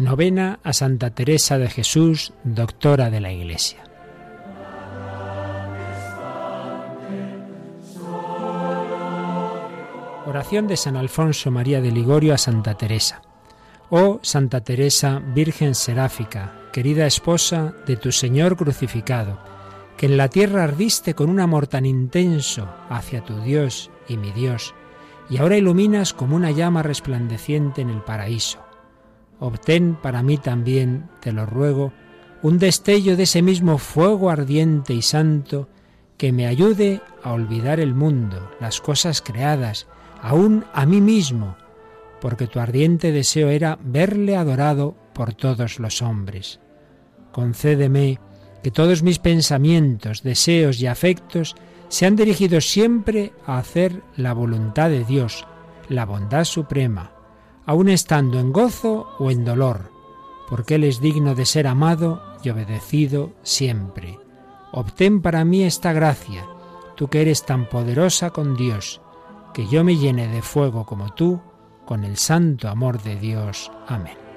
Novena a Santa Teresa de Jesús, doctora de la Iglesia. Oración de San Alfonso María de Ligorio a Santa Teresa. Oh Santa Teresa, Virgen Seráfica, querida esposa de tu Señor crucificado, que en la tierra ardiste con un amor tan intenso hacia tu Dios y mi Dios, y ahora iluminas como una llama resplandeciente en el paraíso obtén para mí también, te lo ruego, un destello de ese mismo fuego ardiente y santo que me ayude a olvidar el mundo, las cosas creadas, aún a mí mismo, porque tu ardiente deseo era verle adorado por todos los hombres. Concédeme que todos mis pensamientos, deseos y afectos sean dirigidos siempre a hacer la voluntad de Dios, la bondad suprema, aun estando en gozo o en dolor, porque Él es digno de ser amado y obedecido siempre. Obtén para mí esta gracia, tú que eres tan poderosa con Dios, que yo me llene de fuego como tú, con el santo amor de Dios. Amén.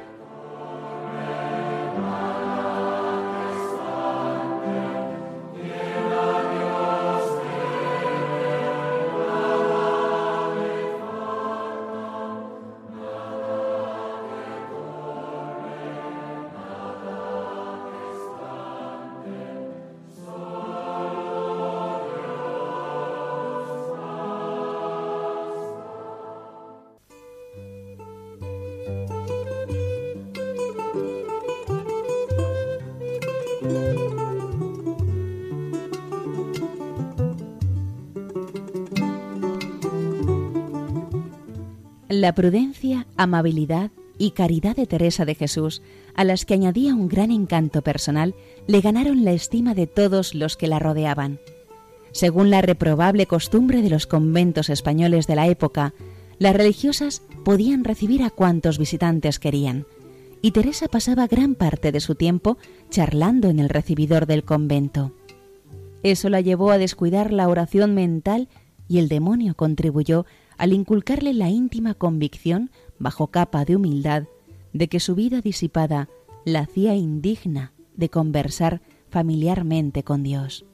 La prudencia, amabilidad y caridad de Teresa de Jesús, a las que añadía un gran encanto personal, le ganaron la estima de todos los que la rodeaban. Según la reprobable costumbre de los conventos españoles de la época, las religiosas podían recibir a cuantos visitantes querían, y Teresa pasaba gran parte de su tiempo charlando en el recibidor del convento. Eso la llevó a descuidar la oración mental y el demonio contribuyó al inculcarle la íntima convicción, bajo capa de humildad, de que su vida disipada la hacía indigna de conversar familiarmente con Dios.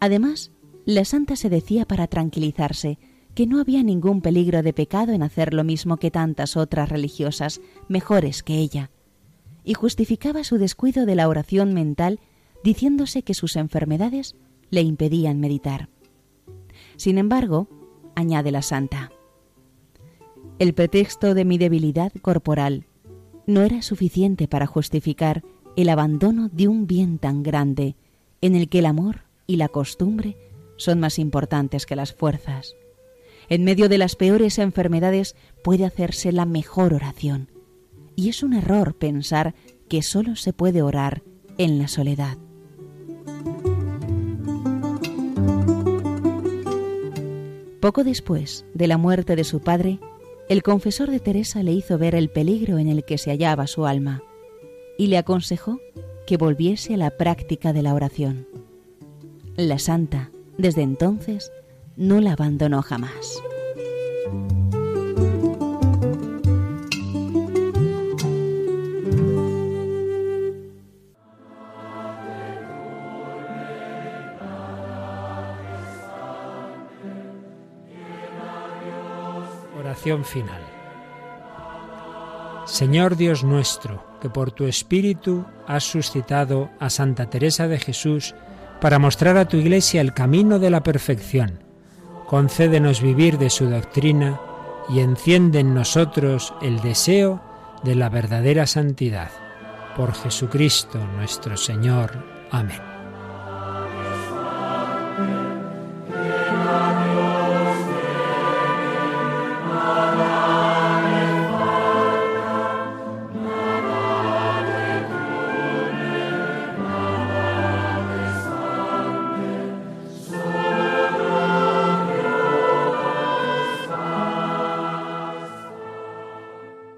Además, la santa se decía para tranquilizarse que no había ningún peligro de pecado en hacer lo mismo que tantas otras religiosas, mejores que ella, y justificaba su descuido de la oración mental diciéndose que sus enfermedades le impedían meditar. Sin embargo, añade la santa. El pretexto de mi debilidad corporal no era suficiente para justificar el abandono de un bien tan grande en el que el amor y la costumbre son más importantes que las fuerzas. En medio de las peores enfermedades puede hacerse la mejor oración, y es un error pensar que solo se puede orar en la soledad. Poco después de la muerte de su padre, el confesor de Teresa le hizo ver el peligro en el que se hallaba su alma y le aconsejó que volviese a la práctica de la oración. La santa, desde entonces, no la abandonó jamás. Señor Dios nuestro, que por tu Espíritu has suscitado a Santa Teresa de Jesús para mostrar a tu Iglesia el camino de la perfección, concédenos vivir de su doctrina y enciende en nosotros el deseo de la verdadera santidad. Por Jesucristo nuestro Señor. Amén.